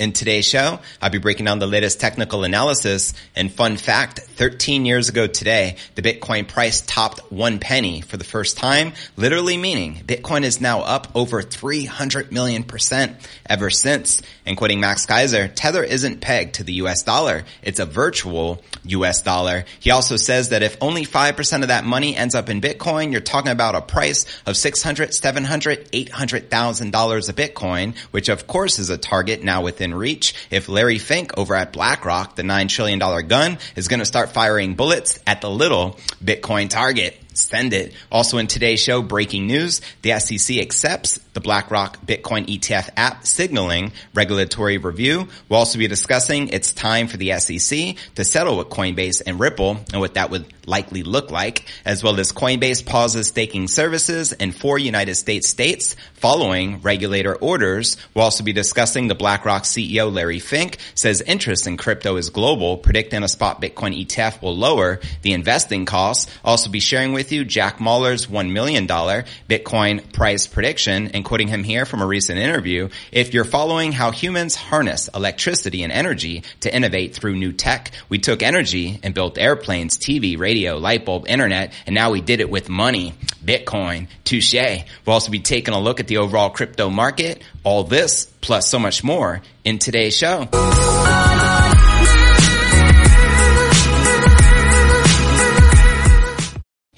In today's show, I'll be breaking down the latest technical analysis and fun fact, 13 years ago today, the Bitcoin price topped one penny for the first time, literally meaning Bitcoin is now up over 300 million percent ever since. And quoting Max Keiser, Tether isn't pegged to the US dollar. It's a virtual US dollar. He also says that if only 5% of that money ends up in Bitcoin, you're talking about a price of 600, 700, 800,000 dollars a Bitcoin, which of course is a target now within reach if Larry Fink over at BlackRock, the $9 trillion gun, is going to start firing bullets at the little Bitcoin target. Send it. Also in today's show, breaking news, the SEC accepts the BlackRock Bitcoin ETF app signaling regulatory review. We'll also be discussing it's time for the SEC to settle with Coinbase and Ripple and what that would likely look like, as well as Coinbase pauses staking services in four United States states following regulator orders. We'll also be discussing the BlackRock CEO Larry Fink says interest in crypto is global, predicting a spot Bitcoin ETF will lower the investing costs. Also be sharing with you Jack Mallers' $1 million Bitcoin price prediction and quoting him here from a recent interview. If you're following how humans harness electricity and energy to innovate through new tech, we took energy and built airplanes, TV, radio, light bulb, internet, and now we did it with money. Bitcoin, touche. We'll also be taking a look at the overall crypto market, all this plus so much more in today's show.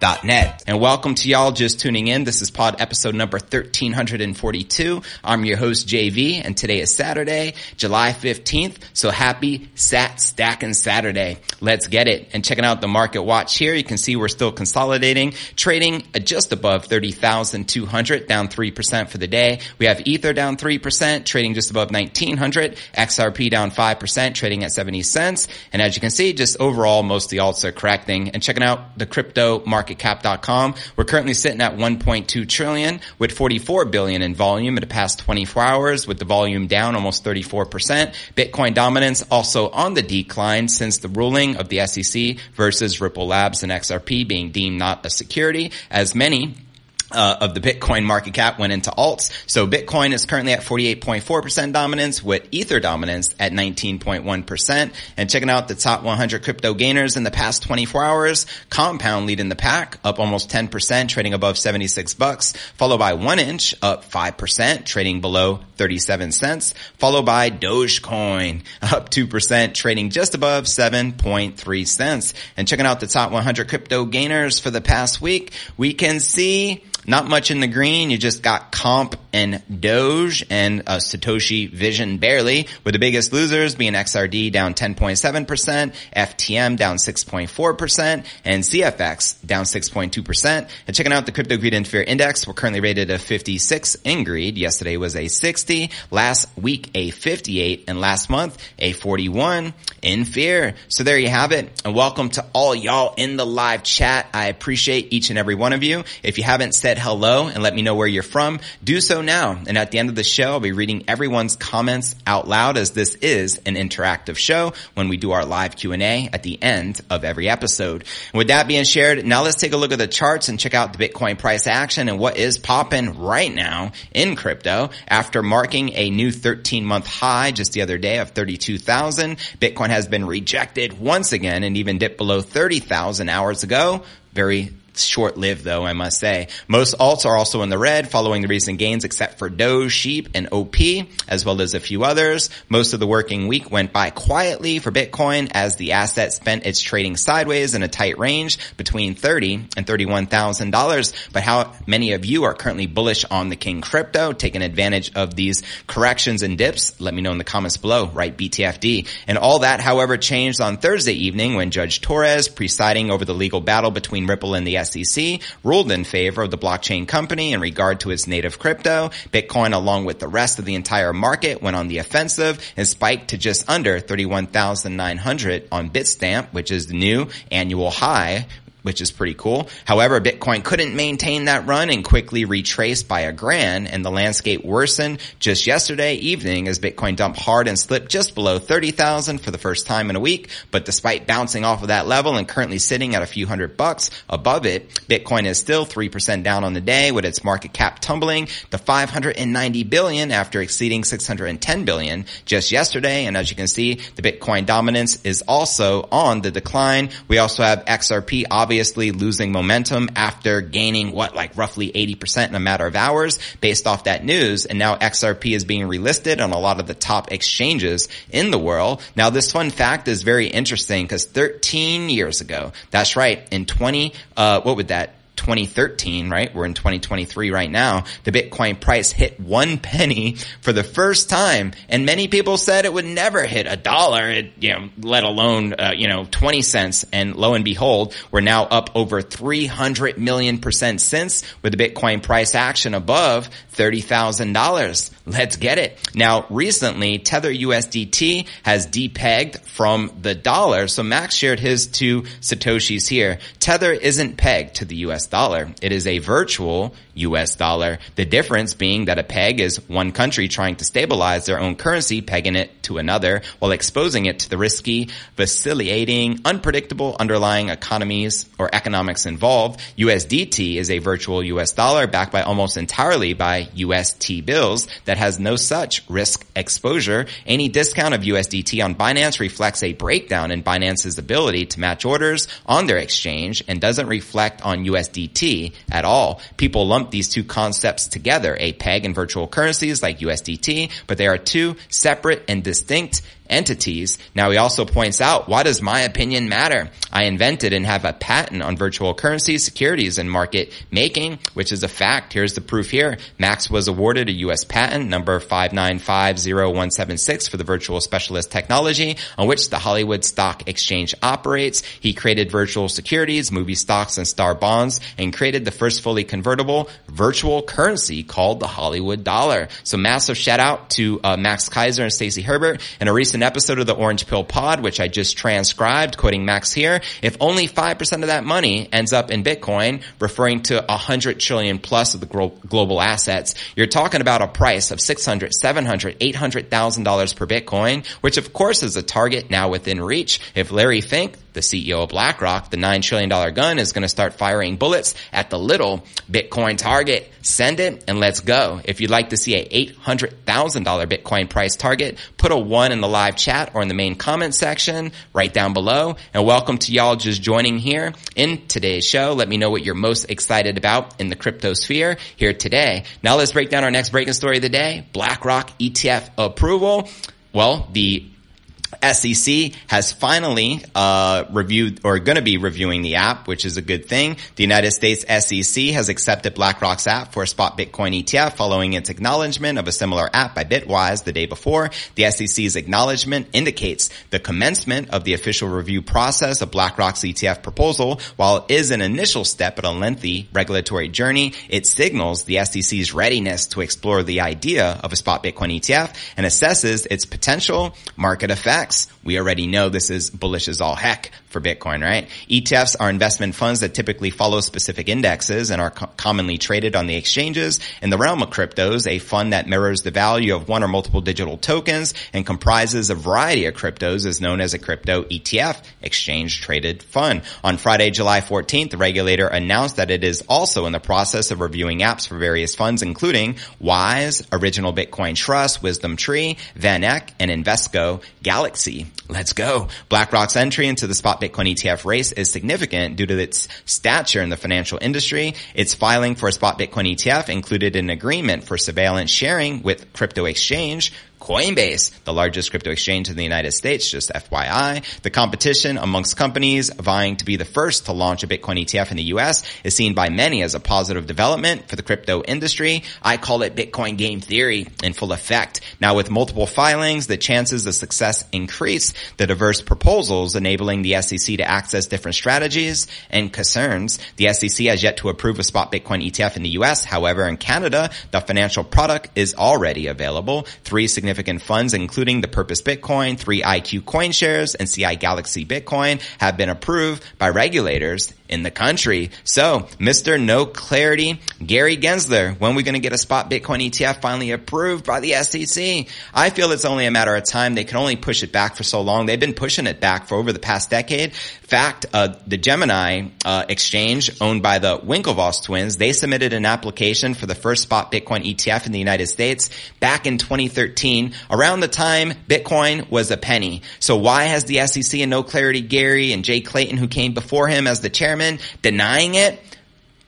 alerts.net. And welcome to y'all just tuning in. This is pod episode number 1342. I'm your host JV and today is Saturday, July 15th. So happy Sat Stacking Saturday. Let's get it. And checking out the market watch here, you can see we're still consolidating, trading just above 30 30,200, down 3% for the day. We have Ether down 3%, trading just above 1900. XRP down 5%, trading at 70 cents. And as you can see, just overall, most of the alts are correcting. And checking out the cryptomarketcap.com, we're currently sitting at 1.2 trillion with 44 billion in volume in the past 24 hours with the volume down almost 34%. Bitcoin dominance also on the decline since the ruling of the SEC versus Ripple Labs and XRP being deemed not a security as many uh, of the Bitcoin market cap went into alts. So Bitcoin is currently at 48.4% dominance with Ether dominance at 19.1%. And checking out the top 100 crypto gainers in the past 24 hours, Compound leading the pack up almost 10%, trading above 76 bucks, followed by 1inch up 5%, trading below 37 cents, followed by Dogecoin up 2%, trading just above 7.3 cents. And checking out the top 100 crypto gainers for the past week, we can see not much in the green. You just got Comp and Doge and uh, Satoshi Vision barely, were the biggest losers being XRD down 10.7%, FTM down 6.4%, and CFX down 6.2%. And checking out the Crypto Greed and Fear Index, we're currently rated a 56 in greed. Yesterday was a 60, last week a 58, and last month a 41 in fear. So there you have it. And welcome to all y'all in the live chat. I appreciate each and every one of you. If you haven't said hello and let me know where you're from, do so now. And at the end of the show, I'll be reading everyone's comments out loud as this is an interactive show when we do our live Q&A at the end of every episode. And with that being shared, now let's take a look at the charts and check out the Bitcoin price action and what is popping right now in crypto after marking a new 13 month high just the other day of 32,000. Bitcoin has been rejected once again and even dipped below 30,000 hours ago. Very short-lived though, I must say. Most alts are also in the red following the recent gains except for Doge, SHIB, and OP, as well as a few others. Most of the working week went by quietly for Bitcoin as the asset spent its trading sideways in a tight range between 30 and $31,000. But how many of you are currently bullish on the King crypto, taking advantage of these corrections and dips? Let me know in the comments below, right? BTFD. And all that, however, changed on Thursday evening when Judge Torres, presiding over the legal battle between Ripple and the SEC ruled in favor of the blockchain company in regard to its native crypto. Bitcoin, along with the rest of the entire market, went on the offensive and spiked to just under 31,900 on Bitstamp, which is the new annual high which is pretty cool. However, Bitcoin couldn't maintain that run and quickly retraced by a grand and the landscape worsened just yesterday evening as Bitcoin dumped hard and slipped just below 30,000 for the first time in a week. But despite bouncing off of that level and currently sitting at a few hundred bucks above it, Bitcoin is still 3% down on the day with its market cap tumbling to 590 billion after exceeding 610 billion just yesterday. And as you can see, the Bitcoin dominance is also on the decline. We also have XRP obviously losing momentum after gaining what, like roughly 80% in a matter of hours based off that news. And now XRP is being relisted on a lot of the top exchanges in the world. Now this fun fact is very interesting because 13 years ago, that's right, in 20, uh, what would that, 2013, right? We're in 2023 right now. The Bitcoin price hit one penny for the first time. And many people said it would never hit a dollar, you know, let alone, uh, you know, 20 cents. And lo and behold, we're now up over 300 million percent since with the Bitcoin price action above $30,000. Let's get it. Now, recently, Tether USDT has depegged from the dollar. So Max shared his two Satoshis here. Tether isn't pegged to the US dollar. It is a virtual US dollar. The difference being that a peg is one country trying to stabilize their own currency, pegging it to another while exposing it to the risky, vacillating, unpredictable underlying economies or economics involved. USDT is a virtual US dollar backed by almost entirely by UST bills that has no such risk exposure. Any discount of USDT on Binance reflects a breakdown in Binance's ability to match orders on their exchange and doesn't reflect on USDT at all. People lump these two concepts together, a peg and virtual currencies like USDT, but they are two separate and distinct entities. Now he also points out, why does my opinion matter? I invented and have a patent on virtual currency, securities, and market making, which is a fact. Here's the proof here. Max was awarded a U.S. patent number 5950176 for the virtual specialist technology on which the Hollywood Stock Exchange operates. He created virtual securities, movie stocks, and star bonds, and created the first fully convertible virtual currency called the Hollywood dollar. So massive shout out to uh, Max Keiser and Stacy Herbert in a recent an episode of the Orange Pill Pod, which I just transcribed, quoting Max here. If only 5% of that money ends up in Bitcoin, referring to 100 trillion plus of the global assets, you're talking about a price of 600, 700, $800,000 per Bitcoin, which of course is a target now within reach. If Larry Fink, the CEO of BlackRock, the $9 trillion gun is going to start firing bullets at the little Bitcoin target. Send it and let's go. If you'd like to see a $800,000 Bitcoin price target, put a one in the live chat or in the main comment section right down below. And welcome to y'all just joining here in today's show. Let me know what you're most excited about in the crypto sphere here today. Now let's break down our next breaking story of the day. BlackRock ETF approval. Well, the SEC has finally uh, reviewed or going to be reviewing the app, which is a good thing. The United States SEC has accepted BlackRock's app for a spot Bitcoin ETF following its acknowledgement of a similar app by Bitwise the day before. The SEC's acknowledgement indicates the commencement of the official review process of BlackRock's ETF proposal. While it is an initial step in a lengthy regulatory journey, it signals the SEC's readiness to explore the idea of a spot Bitcoin ETF and assesses its potential market effect we already know this is bullish as all heck for Bitcoin, right? ETFs are investment funds that typically follow specific indexes and are co- commonly traded on the exchanges. In the realm of cryptos, a fund that mirrors the value of one or multiple digital tokens and comprises a variety of cryptos is known as a crypto ETF, exchange traded fund. On Friday, July 14th, the regulator announced that it is also in the process of reviewing apps for various funds, including Wise, Original Bitcoin Trust, Wisdom Tree, VanEck, and Invesco Galaxy. Let's go. BlackRock's entry into the spot Bitcoin ETF race is significant due to its stature in the financial industry. Its filing for a spot Bitcoin ETF included an agreement for surveillance sharing with crypto exchange Coinbase, the largest crypto exchange in the United States, just FYI. The competition amongst companies vying to be the first to launch a Bitcoin ETF in the US is seen by many as a positive development for the crypto industry. I call it Bitcoin game theory in full effect. Now with multiple filings, the chances of success increase. The diverse proposals enabling the SEC to access different strategies and concerns. The SEC has yet to approve a spot Bitcoin ETF in the US. However, in Canada, the financial product is already available. Three significant significant funds, including the Purpose Bitcoin, 3iQ CoinShares, and CI Galaxy Bitcoin have been approved by regulators in the country. So, Mr. No Clarity, Gary Gensler, when are we going to get a spot Bitcoin ETF finally approved by the SEC? I feel it's only a matter of time. They can only push it back for so long. They've been pushing it back for over the past decade. Fact, uh, the Gemini uh, exchange owned by the Winklevoss twins, they submitted an application for the first spot Bitcoin ETF in the United States back in 2013, around the time Bitcoin was a penny. So why has the SEC and No Clarity Gary and Jay Clayton, who came before him as the chairman, denying it?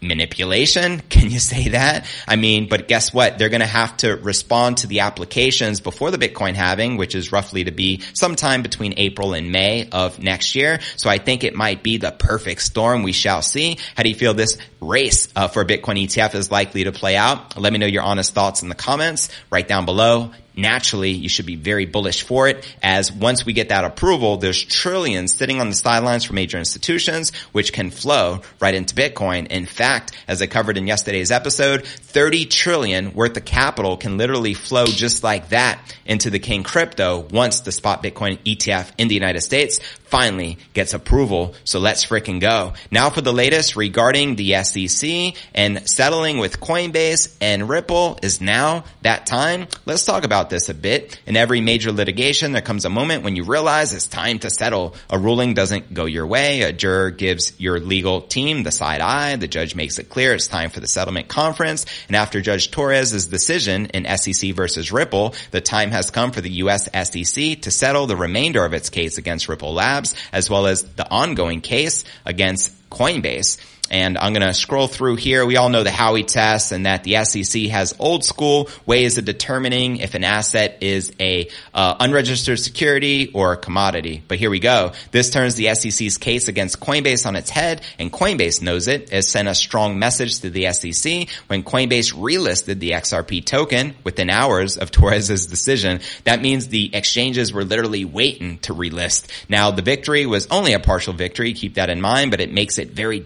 manipulation. Can you say that? I mean, but guess what? They're going to have to respond to the applications before the Bitcoin halving, which is roughly to be sometime between April and May of next year. So I think it might be the perfect storm. We shall see. How do you feel this race uh, for Bitcoin ETF is likely to play out? Let me know your honest thoughts in the comments right down below naturally you should be very bullish for it as once we get that approval, there's trillions sitting on the sidelines for major institutions, which can flow right into Bitcoin. In fact, as I covered in yesterday's episode, 30 trillion worth of capital can literally flow just like that into the King crypto once the spot Bitcoin ETF in the United States finally gets approval. So let's freaking go. Now for the latest regarding the SEC and settling with Coinbase and Ripple is now that time. Let's talk about this a bit. In every major litigation, there comes a moment when you realize it's time to settle. A ruling doesn't go your way. A juror gives your legal team the side eye. The judge makes it clear it's time for the settlement conference. And after Judge Torres's decision in SEC versus Ripple, the time has come for the U.S. SEC to settle the remainder of its case against Ripple Labs, as well as the ongoing case against Coinbase. And I'm going to scroll through here. We all know the Howey test and that the SEC has old school ways of determining if an asset is a uh, unregistered security or a commodity. But here we go. This turns the SEC's case against Coinbase on its head and Coinbase knows it. It sent a strong message to the SEC when Coinbase relisted the XRP token within hours of Torres's decision. That means the exchanges were literally waiting to relist. Now the victory was only a partial victory. Keep that in mind, but it makes it very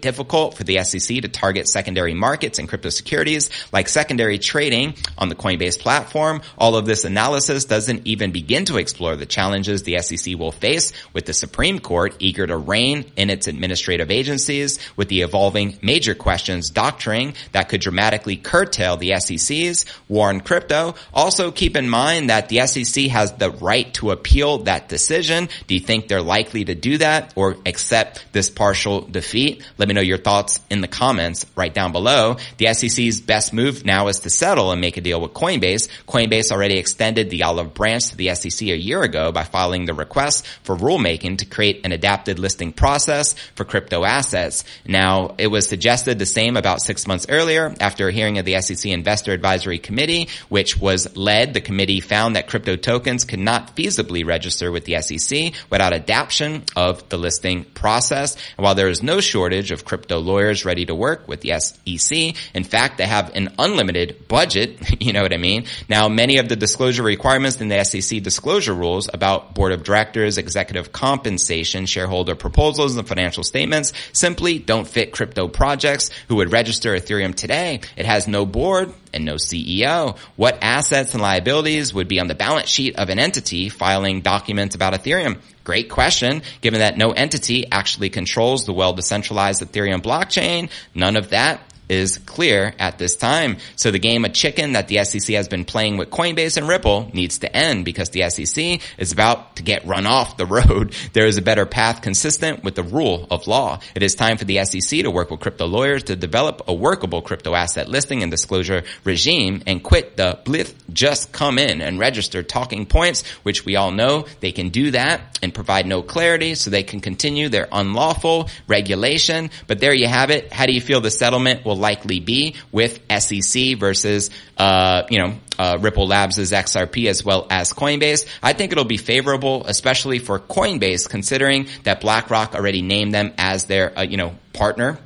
for the SEC to target secondary markets and crypto securities like secondary trading on the Coinbase platform. All of this analysis doesn't even begin to explore the challenges the SEC will face with the Supreme Court eager to rein in its administrative agencies with the evolving major questions doctrine that could dramatically curtail the SEC's war on crypto. Also keep in mind that the SEC has the right to appeal that decision. Do you think they're likely to do that or accept this partial defeat? Let me know your thoughts thoughts in the comments right down below. The SEC's best move now is to settle and make a deal with Coinbase. Coinbase already extended the olive branch to the SEC a year ago by filing the request for rulemaking to create an adapted listing process for crypto assets. Now, it was suggested the same about six months earlier after a hearing of the SEC Investor Advisory Committee, which was led. The committee found that crypto tokens could not feasibly register with the SEC without adaptation of the listing process. And while there is no shortage of crypto lawyers lawyers ready to work with the SEC. In fact, they have an unlimited budget. you know what I mean? Now, many of the disclosure requirements in the SEC disclosure rules about board of directors, executive compensation, shareholder proposals, and financial statements simply don't fit crypto projects who would register Ethereum today. It has no board and no CEO. What assets and liabilities would be on the balance sheet of an entity filing documents about Ethereum? Great question. Given that no entity actually controls the well decentralized Ethereum blockchain, none of that is clear at this time. So the game of chicken that the SEC has been playing with Coinbase and Ripple needs to end because the SEC is about to get run off the road. There is a better path consistent with the rule of law. It is time for the SEC to work with crypto lawyers to develop a workable crypto asset listing and disclosure regime and quit the blith just come in and register talking points, which we all know they can do that and provide no clarity so they can continue their unlawful regulation. But there you have it. How do you feel the settlement will will likely be with SEC versus, uh, you know, uh, Ripple Labs' XRP as well as Coinbase. I think it'll be favorable, especially for Coinbase, considering that BlackRock already named them as their, uh, you know, partner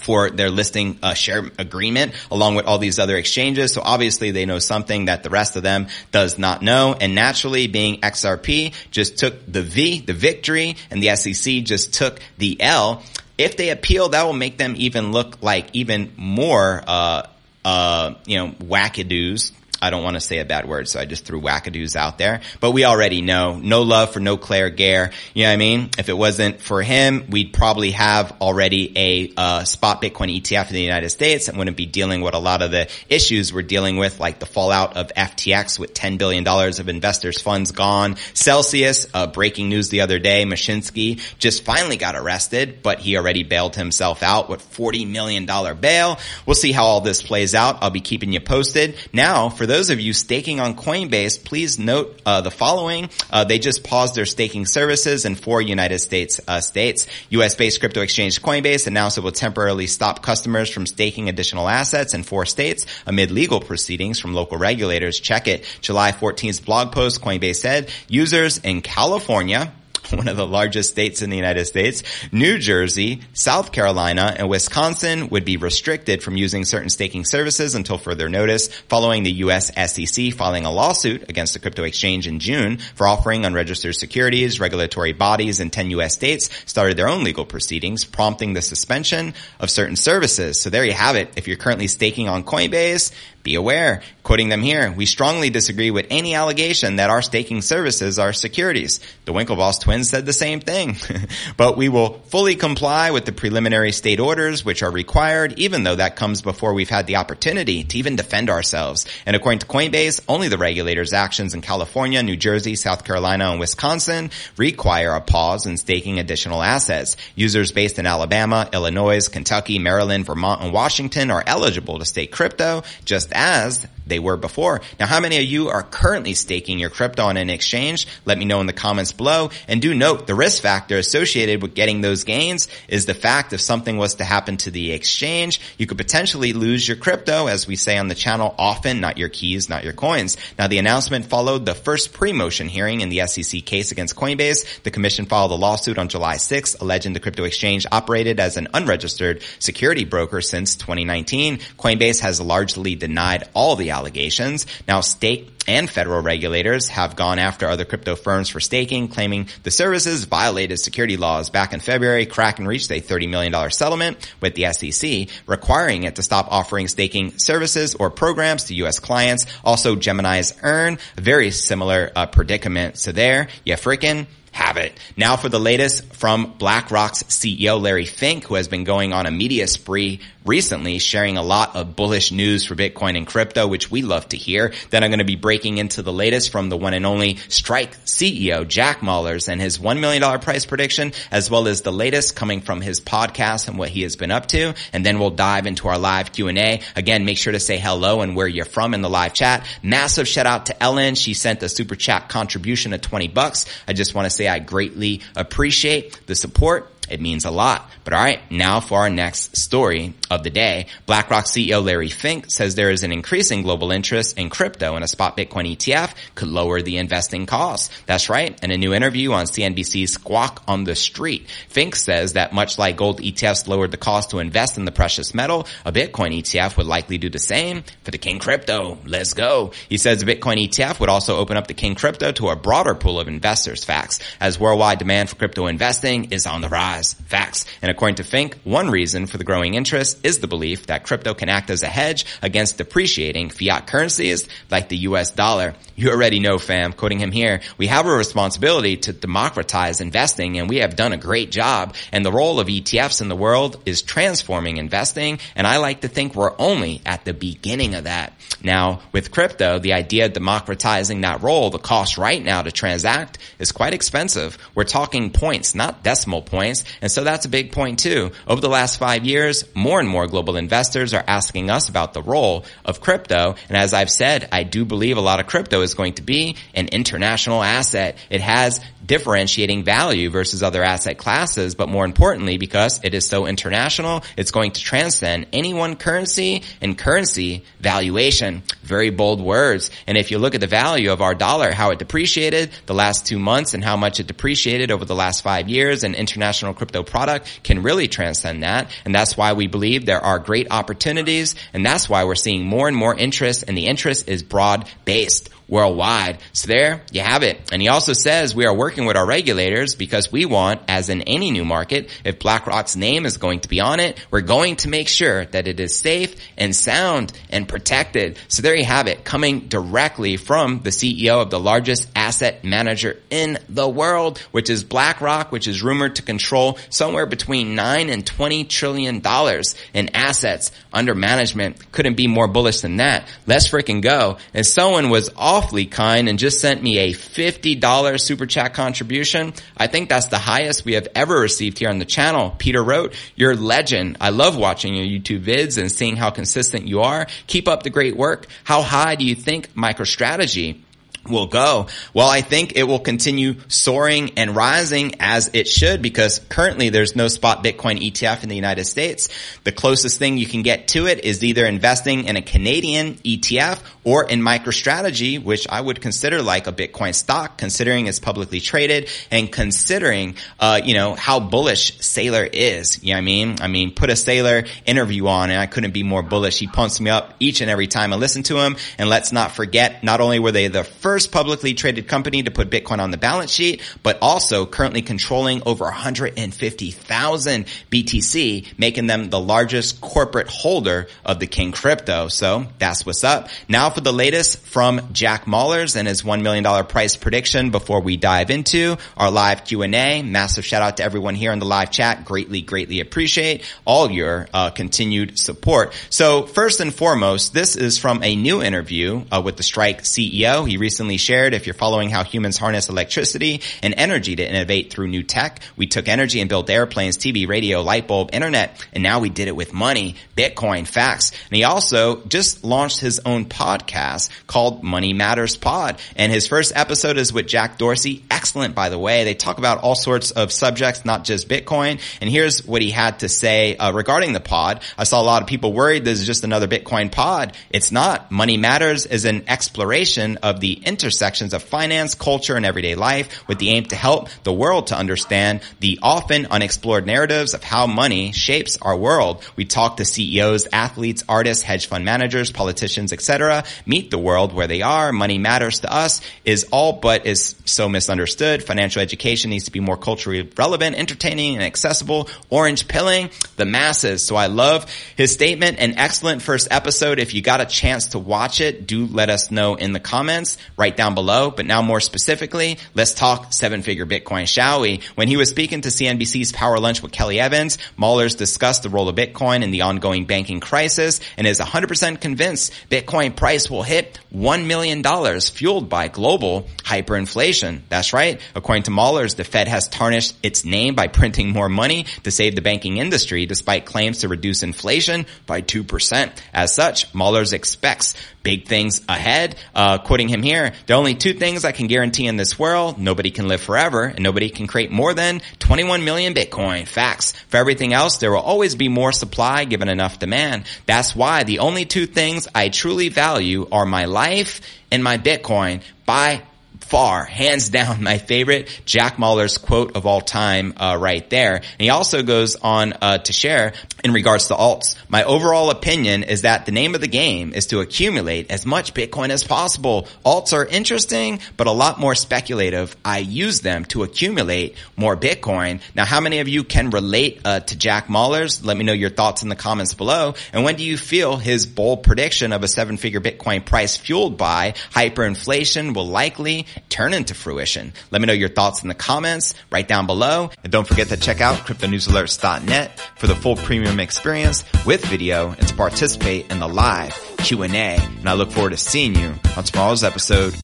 for their listing uh, share agreement along with all these other exchanges. So obviously they know something that the rest of them does not know. And naturally being XRP just took the V, the victory, and the SEC just took the L. If they appeal, that will make them even look like even more, uh, uh, you know, wackadoos I don't want to say a bad word, so I just threw wackadoos out there. But we already know, no love for no Claire Gare. You know what I mean? If it wasn't for him, we'd probably have already a uh, spot Bitcoin ETF in the United States and wouldn't be dealing with a lot of the issues we're dealing with, like the fallout of FTX with $10 billion of investors' funds gone. Celsius, uh, breaking news the other day, Mashinsky just finally got arrested, but he already bailed himself out with $40 million bail. We'll see how all this plays out. I'll be keeping you posted. Now, for those of you staking on Coinbase, please note uh, the following. Uh, they just paused their staking services in four United States uh, states. U.S.-based crypto exchange Coinbase announced it will temporarily stop customers from staking additional assets in four states amid legal proceedings from local regulators. Check it. July 14th blog post, Coinbase said users in California, one of the largest states in the United States, New Jersey, South Carolina, and Wisconsin would be restricted from using certain staking services until further notice following the U.S. SEC filing a lawsuit against the crypto exchange in June for offering unregistered securities. Regulatory bodies in 10 U.S. states started their own legal proceedings, prompting the suspension of certain services. So there you have it. If you're currently staking on Coinbase, be aware. Quoting them here, we strongly disagree with any allegation that our staking services are securities. The Winklevoss twins said the same thing. but we will fully comply with the preliminary state orders which are required, even though that comes before we've had the opportunity to even defend ourselves. And according to Coinbase, only the regulators' actions in California, New Jersey, South Carolina, and Wisconsin require a pause in staking additional assets. Users based in Alabama, Illinois, Kentucky, Maryland, Vermont, and Washington are eligible to stake crypto, just as they were before. Now, how many of you are currently staking your crypto on an exchange? Let me know in the comments below. And do note the risk factor associated with getting those gains is the fact if something was to happen to the exchange, you could potentially lose your crypto, as we say on the channel often, not your keys, not your coins. Now, the announcement followed the first pre-motion hearing in the SEC case against Coinbase. The commission filed a lawsuit on July 6, alleging the crypto exchange operated as an unregistered security broker since 2019. Coinbase has largely denied all the allegations. Now, state and federal regulators have gone after other crypto firms for staking, claiming the services violated security laws. Back in February, Kraken reached a $30 million settlement with the SEC, requiring it to stop offering staking services or programs to U.S. clients. Also, Gemini's Earn, a very similar uh, predicament. So there, you freaking have it. Now for the latest from BlackRock's CEO Larry Fink, who has been going on a media spree recently sharing a lot of bullish news for Bitcoin and crypto, which we love to hear. Then I'm going to be breaking into the latest from the one and only Strike CEO, Jack Mallers, and his $1 million price prediction, as well as the latest coming from his podcast and what he has been up to. And then we'll dive into our live Q&A. Again, make sure to say hello and where you're from in the live chat. Massive shout out to Ellen. She sent a super chat contribution of 20 bucks. I just want to say I greatly appreciate the support. It means a lot. But all right, now for our next story of the day. BlackRock CEO Larry Fink says there is an increasing global interest in crypto and a spot Bitcoin ETF could lower the investing costs. That's right. In a new interview on CNBC's Squawk on the Street, Fink says that much like gold ETFs lowered the cost to invest in the precious metal, a Bitcoin ETF would likely do the same for the King Crypto. Let's go. He says the Bitcoin ETF would also open up the King Crypto to a broader pool of investors. Facts. As worldwide demand for crypto investing is on the rise. Facts. And according to Fink, one reason for the growing interest is the belief that crypto can act as a hedge against depreciating fiat currencies like the US dollar. You already know, fam, quoting him here, we have a responsibility to democratize investing and we have done a great job. And the role of ETFs in the world is transforming investing. And I like to think we're only at the beginning of that. Now, with crypto, the idea of democratizing that role, the cost right now to transact is quite expensive. We're talking points, not decimal points. And so that's a big point too. Over the last five years, more and more global investors are asking us about the role of crypto. And as I've said, I do believe a lot of crypto is going to be an international asset. It has differentiating value versus other asset classes, but more importantly, because it is so international, it's going to transcend any one currency and currency valuation. Very bold words. And if you look at the value of our dollar, how it depreciated the last two months and how much it depreciated over the last five years, an international crypto product can really transcend that. And that's why we believe there are great opportunities. And that's why we're seeing more and more interest and the interest is broad based. Worldwide. So there you have it. And he also says we are working with our regulators because we want, as in any new market, if BlackRock's name is going to be on it, we're going to make sure that it is safe and sound and protected. So there you have it, coming directly from the CEO of the largest asset manager in the world, which is BlackRock, which is rumored to control somewhere between 9 and 20 trillion dollars in assets under management. Couldn't be more bullish than that. Let's freaking go. And someone was awfully kind and just sent me a $50 super chat contribution. I think that's the highest we have ever received here on the channel. Peter wrote, you're a legend. I love watching your YouTube vids and seeing how consistent you are. Keep up the great work. How high do you think MicroStrategy will go? Well, I think it will continue soaring and rising as it should because currently there's no spot Bitcoin ETF in the United States. The closest thing you can get to it is either investing in a Canadian ETF or in MicroStrategy, which I would consider like a Bitcoin stock considering it's publicly traded and considering, uh, you know, how bullish Saylor is. You know what I mean? I mean, put a Saylor interview on and I couldn't be more bullish. He pumps me up each and every time I listen to him. And let's not forget, not only were they the first first publicly traded company to put Bitcoin on the balance sheet, but also currently controlling over 150,000 BTC, making them the largest corporate holder of the King crypto. So that's what's up. Now for the latest from Jack Mallers and his $1 million price prediction before we dive into our live Q&A. Massive shout out to everyone here in the live chat. Greatly, greatly appreciate all your uh, continued support. So first and foremost, this is from a new interview uh, with the Strike CEO. He recently recently shared if you're following how humans harness electricity and energy to innovate through new tech. We took energy and built airplanes, TV, radio, light bulb, internet, and now we did it with money, Bitcoin, facts. And he also just launched his own podcast called Money Matters Pod. And his first episode is with Jack Dorsey. Excellent, by the way. They talk about all sorts of subjects, not just Bitcoin. And here's what he had to say uh, regarding the pod. I saw a lot of people worried this is just another Bitcoin pod. It's not. Money Matters is an exploration of the intersections of finance, culture, and everyday life with the aim to help the world to understand the often unexplored narratives of how money shapes our world. We talk to CEOs, athletes, artists, hedge fund managers, politicians, etc. Meet the world where they are. Money matters to us is all but is so misunderstood. Financial education needs to be more culturally relevant, entertaining, and accessible. Orange pilling the masses. So I love his statement. An excellent first episode. If you got a chance to watch it, do let us know in the comments. Right down below. But now more specifically, let's talk seven figure Bitcoin, shall we? When he was speaking to CNBC's Power Lunch with Kelly Evans, Mallers discussed the role of Bitcoin in the ongoing banking crisis and is 100% convinced Bitcoin price will hit $1 million fueled by global hyperinflation. That's right. According to Mallers, the Fed has tarnished its name by printing more money to save the banking industry despite claims to reduce inflation by 2%. As such, Mallers expects big things ahead. Uh, quoting him here, there are only two things I can guarantee in this world. Nobody can live forever and nobody can create more than 21 million Bitcoin. Facts. For everything else, there will always be more supply given enough demand. That's why the only two things I truly value are my life and my Bitcoin by far, hands down, my favorite Jack Mallers quote of all time uh, right there. And he also goes on uh, to share in regards to alts. My overall opinion is that the name of the game is to accumulate as much Bitcoin as possible. Alts are interesting, but a lot more speculative. I use them to accumulate more Bitcoin. Now, how many of you can relate uh, to Jack Mallers? Let me know your thoughts in the comments below. And when do you feel his bold prediction of a seven-figure Bitcoin price fueled by hyperinflation will likely turn into fruition? Let me know your thoughts in the comments right down below. And don't forget to check out cryptonewsalerts.net for the full premium experience with video and to participate in the live Q&A. And I look forward to seeing you on tomorrow's episode